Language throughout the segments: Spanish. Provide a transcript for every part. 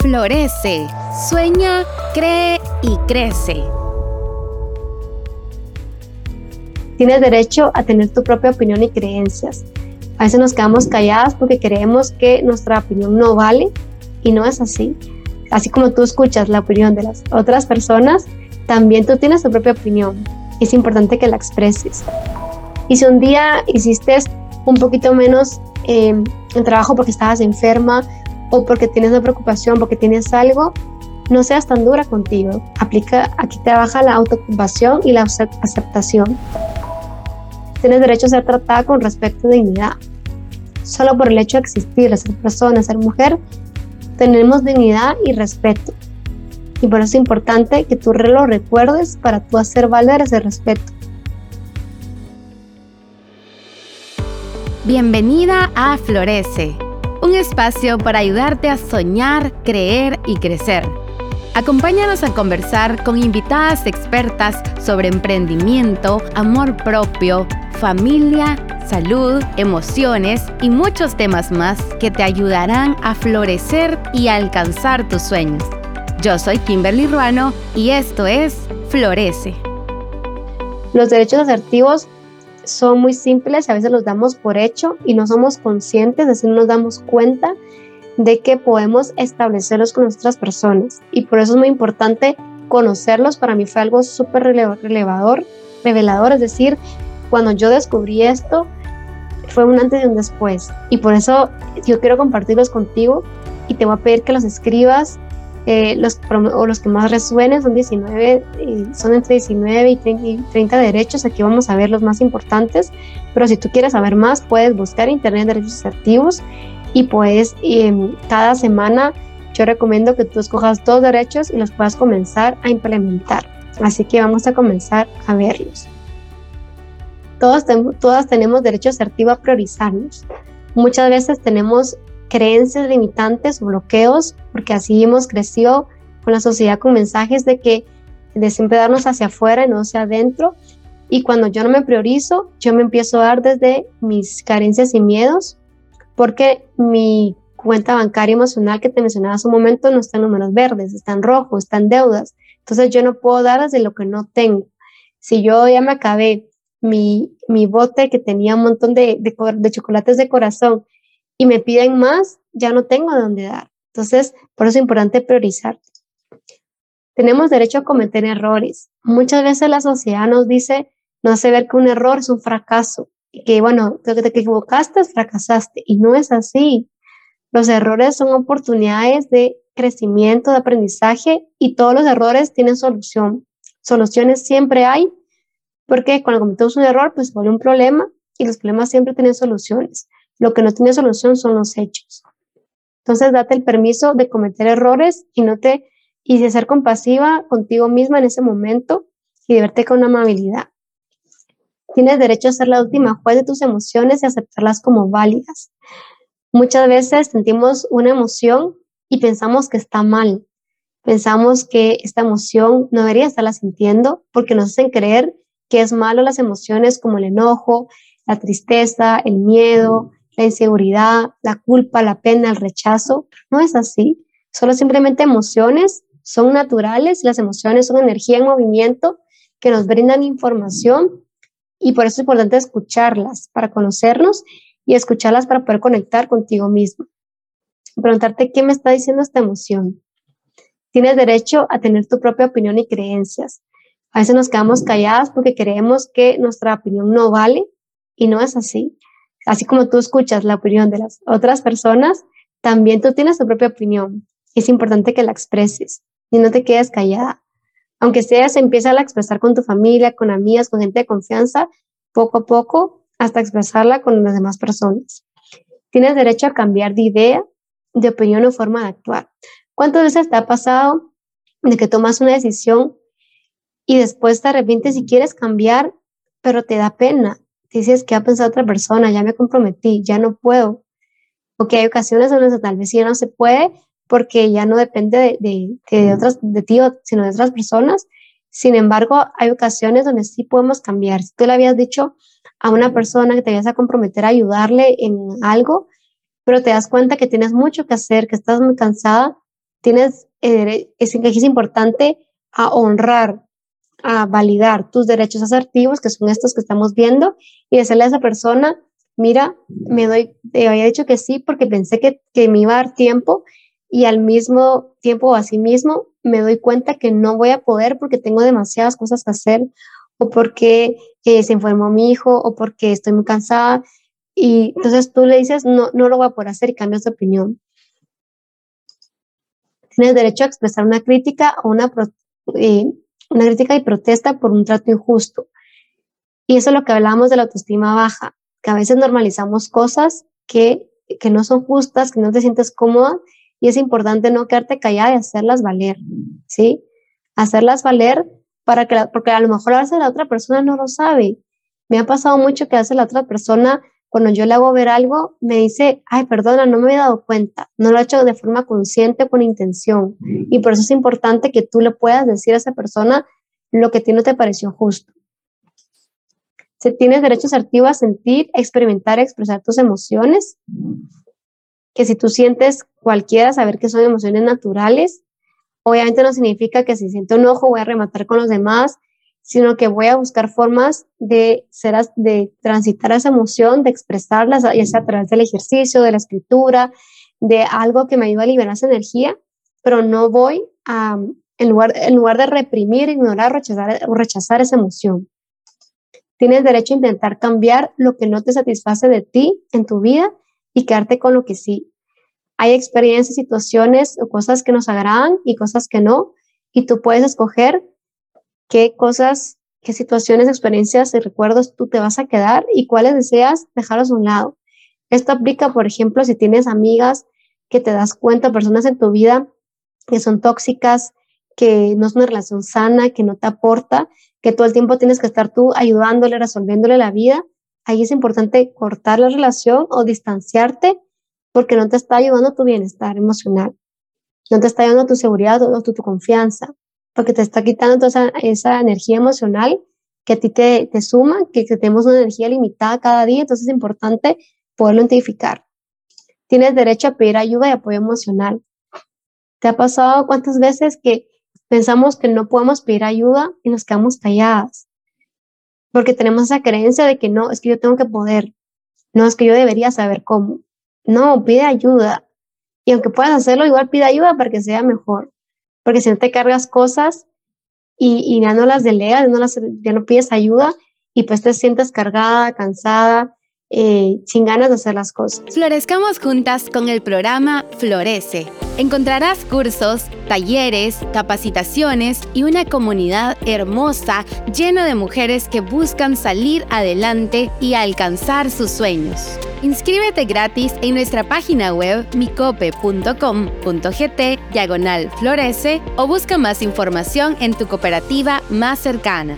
Florece, sueña, cree y crece. Tienes derecho a tener tu propia opinión y creencias. A veces nos quedamos calladas porque creemos que nuestra opinión no vale y no es así. Así como tú escuchas la opinión de las otras personas, también tú tienes tu propia opinión. Es importante que la expreses. Y si un día hiciste un poquito menos eh, en trabajo porque estabas enferma o porque tienes una preocupación, porque tienes algo, no seas tan dura contigo. Aplica, aquí trabaja la autoocupación y la aceptación. Tienes derecho a ser tratada con respeto y dignidad. Solo por el hecho de existir, ser persona, ser mujer, tenemos dignidad y respeto. Y por eso es importante que tú lo recuerdes para tú hacer valer ese respeto. Bienvenida a Florece un espacio para ayudarte a soñar, creer y crecer. Acompáñanos a conversar con invitadas expertas sobre emprendimiento, amor propio, familia, salud, emociones y muchos temas más que te ayudarán a florecer y alcanzar tus sueños. Yo soy Kimberly Ruano y esto es Florece. Los derechos asertivos son muy simples, a veces los damos por hecho y no somos conscientes, es decir, no nos damos cuenta de que podemos establecerlos con nuestras personas. Y por eso es muy importante conocerlos. Para mí fue algo súper relevador, revelador, es decir, cuando yo descubrí esto, fue un antes y un después. Y por eso yo quiero compartirlos contigo y te voy a pedir que los escribas eh, los, o los que más resuenen son 19, eh, son entre 19 y 30, derechos, aquí vamos a ver los más importantes, pero si tú quieres saber más, puedes buscar Internet Derechos Activos y puedes em, cada semana yo recomiendo que tú escojas dos derechos y los puedas comenzar a implementar. Así que vamos a comenzar a verlos. Todos, todas tenemos derecho asertivo a priorizarnos. Muchas veces tenemos creencias limitantes o bloqueos, porque así hemos crecido con la sociedad con mensajes de que de siempre darnos hacia afuera y no hacia adentro. Y cuando yo no me priorizo, yo me empiezo a dar desde mis carencias y miedos, porque mi cuenta bancaria emocional que te mencionaba hace un momento no está en números verdes, está en rojo, está en deudas. Entonces yo no puedo dar desde lo que no tengo. Si yo ya me acabé mi, mi bote que tenía un montón de, de, de chocolates de corazón y me piden más, ya no tengo de dónde dar. Entonces, por eso es importante priorizar. Tenemos derecho a cometer errores. Muchas veces la sociedad nos dice, no hace ver que un error es un fracaso, y que bueno, que te equivocaste, fracasaste, y no es así. Los errores son oportunidades de crecimiento, de aprendizaje, y todos los errores tienen solución. Soluciones siempre hay, porque cuando cometemos un error, pues vuelve un problema, y los problemas siempre tienen soluciones. Lo que no tiene solución son los hechos. Entonces, date el permiso de cometer errores y no te y de ser compasiva contigo misma en ese momento y de verte con amabilidad. Tienes derecho a ser la última juez de tus emociones y aceptarlas como válidas. Muchas veces sentimos una emoción y pensamos que está mal. Pensamos que esta emoción no debería estarla sintiendo porque nos hacen creer que es malo las emociones como el enojo, la tristeza, el miedo, la inseguridad, la culpa, la pena, el rechazo. No es así. Solo simplemente emociones son naturales. Las emociones son energía en movimiento que nos brindan información y por eso es importante escucharlas para conocernos y escucharlas para poder conectar contigo mismo. Preguntarte qué me está diciendo esta emoción. Tienes derecho a tener tu propia opinión y creencias. A veces nos quedamos calladas porque creemos que nuestra opinión no vale y no es así así como tú escuchas la opinión de las otras personas, también tú tienes tu propia opinión. Es importante que la expreses y no te quedes callada. Aunque sea, se empieza a expresar con tu familia, con amigas, con gente de confianza, poco a poco, hasta expresarla con las demás personas. Tienes derecho a cambiar de idea, de opinión o forma de actuar. ¿Cuántas veces te ha pasado de que tomas una decisión y después te arrepientes y quieres cambiar, pero te da pena dices que ha pensado otra persona, ya me comprometí, ya no puedo. O que hay ocasiones donde tal vez ya no se puede porque ya no depende de, de, otras, de ti, sino de otras personas. Sin embargo, hay ocasiones donde sí podemos cambiar. Si tú le habías dicho a una persona que te ibas a comprometer a ayudarle en algo, pero te das cuenta que tienes mucho que hacer, que estás muy cansada, Tienes, eh, es, es importante a honrar, a validar tus derechos asertivos, que son estos que estamos viendo, y decirle a esa persona, mira, me doy, te había dicho que sí porque pensé que, que me iba a dar tiempo y al mismo tiempo, a sí mismo, me doy cuenta que no voy a poder porque tengo demasiadas cosas que hacer o porque eh, se enfermó mi hijo o porque estoy muy cansada. Y entonces tú le dices, no, no lo voy a poder hacer y cambias de opinión. Tienes derecho a expresar una crítica o una, eh, una crítica y protesta por un trato injusto. Y eso es lo que hablábamos de la autoestima baja, que a veces normalizamos cosas que, que no son justas, que no te sientes cómoda y es importante no quedarte callada y hacerlas valer, ¿sí? Hacerlas valer para que, porque a lo mejor a veces la otra persona no lo sabe. Me ha pasado mucho que a veces la otra persona, cuando yo le hago ver algo, me dice, ay, perdona, no me había dado cuenta, no lo he hecho de forma consciente con intención. Y por eso es importante que tú le puedas decir a esa persona lo que a ti no te pareció justo. Si tienes derecho asertivo a sentir, experimentar, expresar tus emociones, que si tú sientes cualquiera, saber que son emociones naturales. Obviamente no significa que si siento enojo voy a rematar con los demás, sino que voy a buscar formas de, ser, de transitar esa emoción, de expresarlas, ya sea a través del ejercicio, de la escritura, de algo que me ayude a liberar esa energía, pero no voy a, en lugar, en lugar de reprimir, ignorar rechazar, o rechazar esa emoción. Tienes derecho a intentar cambiar lo que no te satisface de ti en tu vida y quedarte con lo que sí. Hay experiencias, situaciones o cosas que nos agradan y cosas que no, y tú puedes escoger qué cosas, qué situaciones, experiencias y recuerdos tú te vas a quedar y cuáles deseas dejarlos a un lado. Esto aplica, por ejemplo, si tienes amigas que te das cuenta, personas en tu vida que son tóxicas, que no es una relación sana, que no te aporta, que todo el tiempo tienes que estar tú ayudándole, resolviéndole la vida ahí es importante cortar la relación o distanciarte porque no te está ayudando tu bienestar emocional, no te está ayudando tu seguridad o a tu, confianza, porque te está quitando toda esa, energía emocional que a ti te, suma, que, tenemos una energía limitada cada día, entonces es importante poderlo identificar. Tienes derecho a pedir ayuda y apoyo emocional. ¿Te ha pasado cuántas veces que pensamos que no podemos pedir ayuda y nos quedamos calladas? porque tenemos esa creencia de que no, es que yo tengo que poder, no, es que yo debería saber cómo. No, pide ayuda. Y aunque puedas hacerlo, igual pide ayuda para que sea mejor. Porque si no te cargas cosas y, ya no las delegas, ya no, las, ya no pides ayuda y pues te sientes cargada, cansada, eh, sin ganas de hacer las cosas. Florezcamos juntas con el programa Florece. Encontrarás cursos, talleres, capacitaciones y una comunidad hermosa llena de mujeres que buscan salir adelante y alcanzar sus sueños. Inscríbete gratis en nuestra página web micope.com.gt diagonal florece o busca más información en tu cooperativa más cercana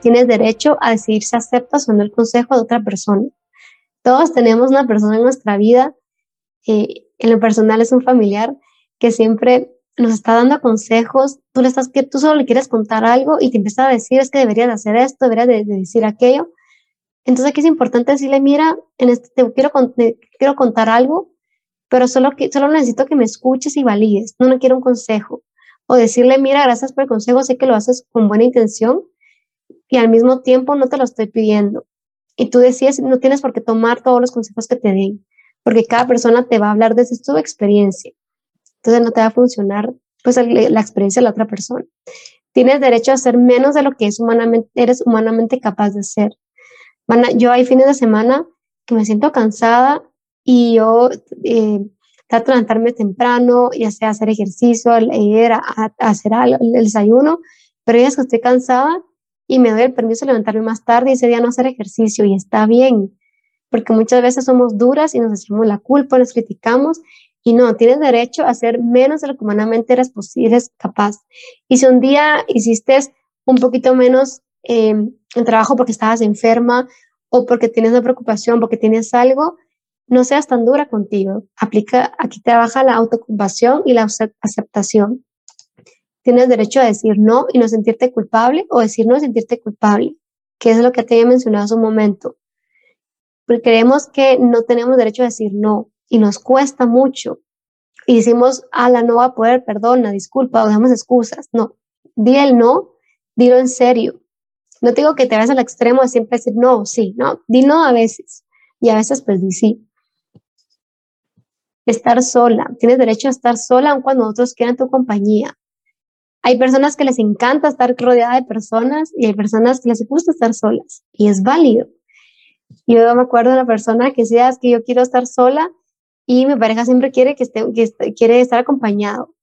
tienes derecho a decidir si aceptas o no el consejo de otra persona. Todos tenemos una persona en nuestra vida, eh, en lo personal es un familiar que siempre nos está dando consejos, tú, le estás, tú solo le quieres contar algo y te empieza a decir es que deberías hacer esto, deberías de, decir aquello. Entonces aquí es importante decirle, mira, en este, te quiero, quiero contar algo, pero solo, que, solo necesito que me escuches y valides, no, no quiero un consejo. O decirle, mira, gracias por el consejo, sé que lo haces con buena intención, y al mismo tiempo no te lo estoy pidiendo. Y tú decías, no tienes por qué tomar todos los consejos que te den, porque cada persona te va a hablar desde su experiencia. Entonces no te va a funcionar pues la experiencia de la otra persona. Tienes derecho a hacer menos de lo que es humanamente, eres humanamente capaz de hacer. yo hay fines de semana que me siento cansada y yo eh, trato de levantarme temprano, ya sea hacer ejercicio, leer, hacer algo, el desayuno, pero ya que estoy cansada y me doy el permiso de levantarme más tarde y ese día no hacer ejercicio y está bien, porque muchas veces somos duras y nos echamos la culpa, nos criticamos y no, tienes derecho a hacer menos de lo que humanamente eres, eres capaz. Y si un día hiciste un poquito menos eh, en trabajo porque estabas enferma o porque tienes una preocupación, porque tienes algo, no seas tan dura contigo. Aplica, aquí trabaja la autocompasión y la aceptación. Tienes derecho a decir no y no sentirte culpable o decir no y sentirte culpable, que es lo que te había mencionado hace un momento. Porque creemos que no tenemos derecho a decir no y nos cuesta mucho. y decimos, la no va a poder, perdona, disculpa, o dejamos excusas. No, di el no, dilo en serio. No te digo que te vayas al extremo de siempre decir no, sí, no, di no a veces y a veces pues di sí. Estar sola, tienes derecho a estar sola aun cuando otros quieran tu compañía. Hay personas que les encanta estar rodeada de personas y hay personas que les gusta estar solas y es válido. Yo me acuerdo de una persona que decía es que yo quiero estar sola y mi pareja siempre quiere que esté, quiere estar acompañado.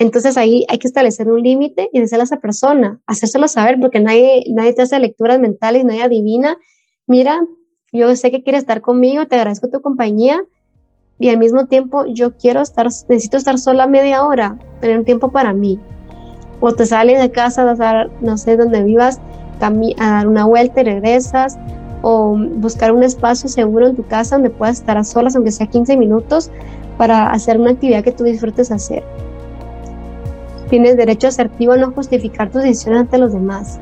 Entonces ahí hay que establecer un límite y decirle a esa persona, hacérselo saber, porque nadie, nadie te hace lecturas mentales, nadie adivina. Mira, yo sé que quieres estar conmigo, te agradezco tu compañía y al mismo tiempo yo quiero estar, necesito estar sola media hora, tener un tiempo para mí. O te sales de casa, a dar, no sé dónde vivas, a dar una vuelta y regresas, o buscar un espacio seguro en tu casa donde puedas estar a solas, aunque sea 15 minutos, para hacer una actividad que tú disfrutes hacer. Tienes derecho asertivo a no justificar tus decisiones ante los demás.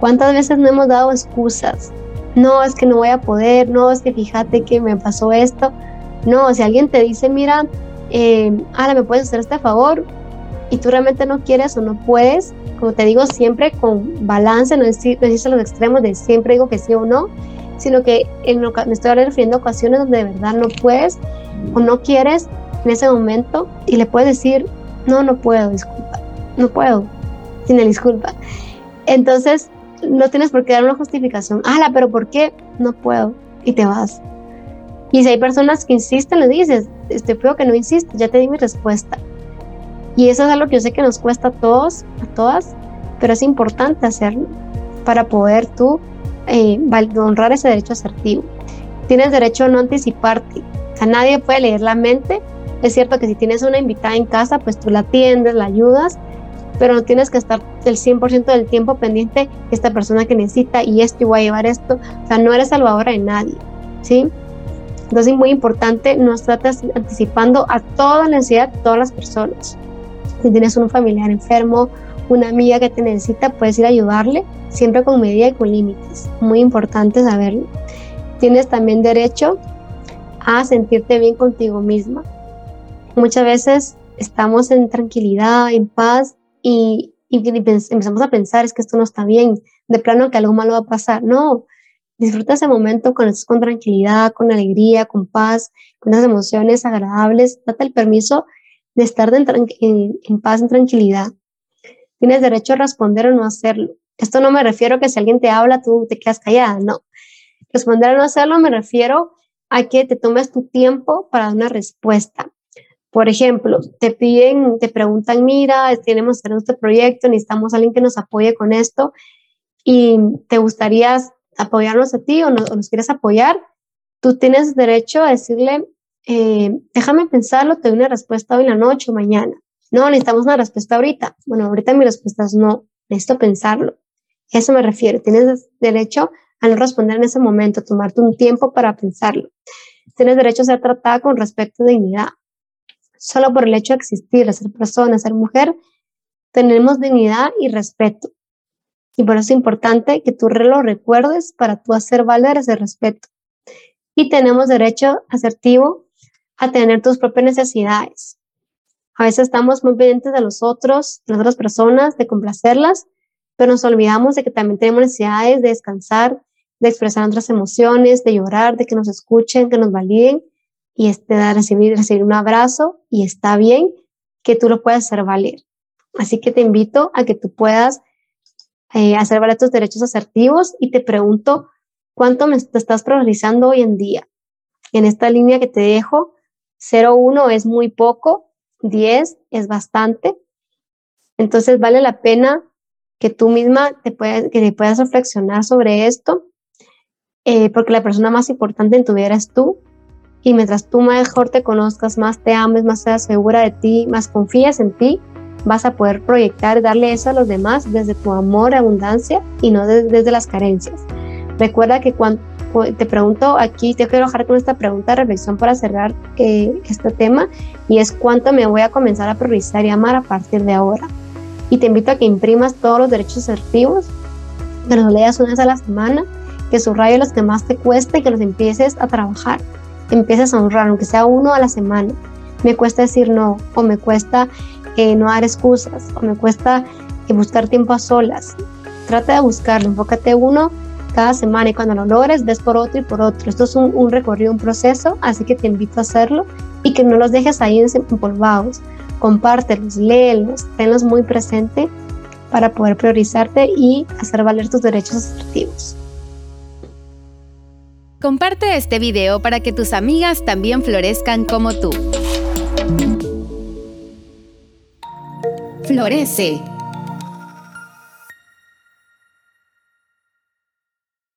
¿Cuántas veces no hemos dado excusas? No, es que no voy a poder, no, es que fíjate que me pasó esto. No, si alguien te dice, mira, eh, ahora me puedes hacer este favor y tú realmente no quieres o no puedes, como te digo, siempre con balance, no decir, no los extremos de siempre digo que sí o no, sino que en, me estoy refiriendo a ocasiones donde de verdad no puedes o no quieres en ese momento y le puedes decir, no, no puedo, disculpa, no puedo, sin el disculpa. Entonces, no tienes por qué dar una justificación, ala, pero ¿por qué? No puedo, y te vas. Y si hay personas que insisten, le dices, este feo que no insiste, ya te di mi respuesta. Y eso es algo que yo sé que nos cuesta a todos, a todas, pero es importante hacerlo para poder tú eh, honrar ese derecho asertivo. Tienes derecho a no anticiparte. Nadie puede leer la mente. Es cierto que si tienes una invitada en casa, pues tú la atiendes, la ayudas, pero no tienes que estar el 100% del tiempo pendiente esta persona que necesita y esto y voy a llevar esto. O sea, no eres salvadora de nadie, ¿sí? Entonces es muy importante, no trates anticipando a toda la de todas las personas. Si tienes un familiar enfermo, una amiga que te necesita, puedes ir a ayudarle, siempre con medida y con límites. Muy importante saberlo. Tienes también derecho a sentirte bien contigo misma. Muchas veces estamos en tranquilidad, en paz y, empezamos a pensar es que esto no está bien, de plano que algo malo va a pasar. No, disfruta ese momento con, con tranquilidad, con alegría, con paz, con esas emociones agradables. Date el permiso de estar en, paz, en tranquilidad. Tienes derecho a responder o no hacerlo. Esto no me refiero a que si alguien te habla, tú te quedas callada, no. Responder o no hacerlo me refiero a que te tomes tu tiempo para una respuesta. Por ejemplo, te piden, te preguntan, mira, tenemos este proyecto, necesitamos a alguien que nos apoye con esto y te gustaría apoyarnos a ti o, o nos quieres apoyar, tú tienes derecho a decirle, eh, déjame pensarlo, te doy una respuesta hoy en la noche o mañana. No, necesitamos una respuesta ahorita. Bueno, ahorita mi respuesta es no, necesito pensarlo. Eso me refiero. Tienes derecho a no responder en ese momento, tomarte un tiempo para pensarlo. Tienes derecho a ser tratada con respeto y dignidad. Solo por el hecho de existir, de ser persona, de ser mujer, tenemos dignidad y respeto. Y por eso es importante que tú lo recuerdes para tú hacer valer ese respeto. Y tenemos derecho asertivo a tener tus propias necesidades. A veces estamos muy pendientes de los otros, de las otras personas, de complacerlas, pero nos olvidamos de que también tenemos necesidades de descansar, de expresar nuestras emociones, de llorar, de que nos escuchen, que nos validen y este, de recibir, recibir un abrazo y está bien que tú lo puedas hacer valer. Así que te invito a que tú puedas eh, hacer valer tus derechos asertivos y te pregunto, ¿cuánto me te estás priorizando hoy en día? En esta línea que te dejo, 0,1 es muy poco, 10 es bastante. Entonces vale la pena que tú misma te puedas, que te puedas reflexionar sobre esto, eh, porque la persona más importante en tu vida eres tú. Y mientras tú mejor te conozcas, más te ames, más seas segura de ti, más confías en ti, vas a poder proyectar, darle eso a los demás desde tu amor, abundancia y no desde las carencias. Recuerda que cuando, te pregunto aquí, te quiero dejar con esta pregunta de reflexión para cerrar eh, este tema y es cuánto me voy a comenzar a priorizar y amar a partir de ahora. Y te invito a que imprimas todos los derechos asertivos, que los leas una vez a la semana, que subrayes los que más te cueste y que los empieces a trabajar, empieces a honrar, aunque sea uno a la semana. me cuesta decir no, o me cuesta eh, no dar excusas, o me cuesta eh, buscar tiempo a solas. Trata de buscarlo, enfócate uno cada semana y cuando lo logres, des por otro y por otro. Esto es un, un recorrido, un proceso, así que te invito a hacerlo y que no los dejes ahí empolvados. Compártelos, léelos, tenlos muy presente para poder priorizarte y hacer valer tus derechos asertivos. Comparte este video para que tus amigas también florezcan como tú. Florece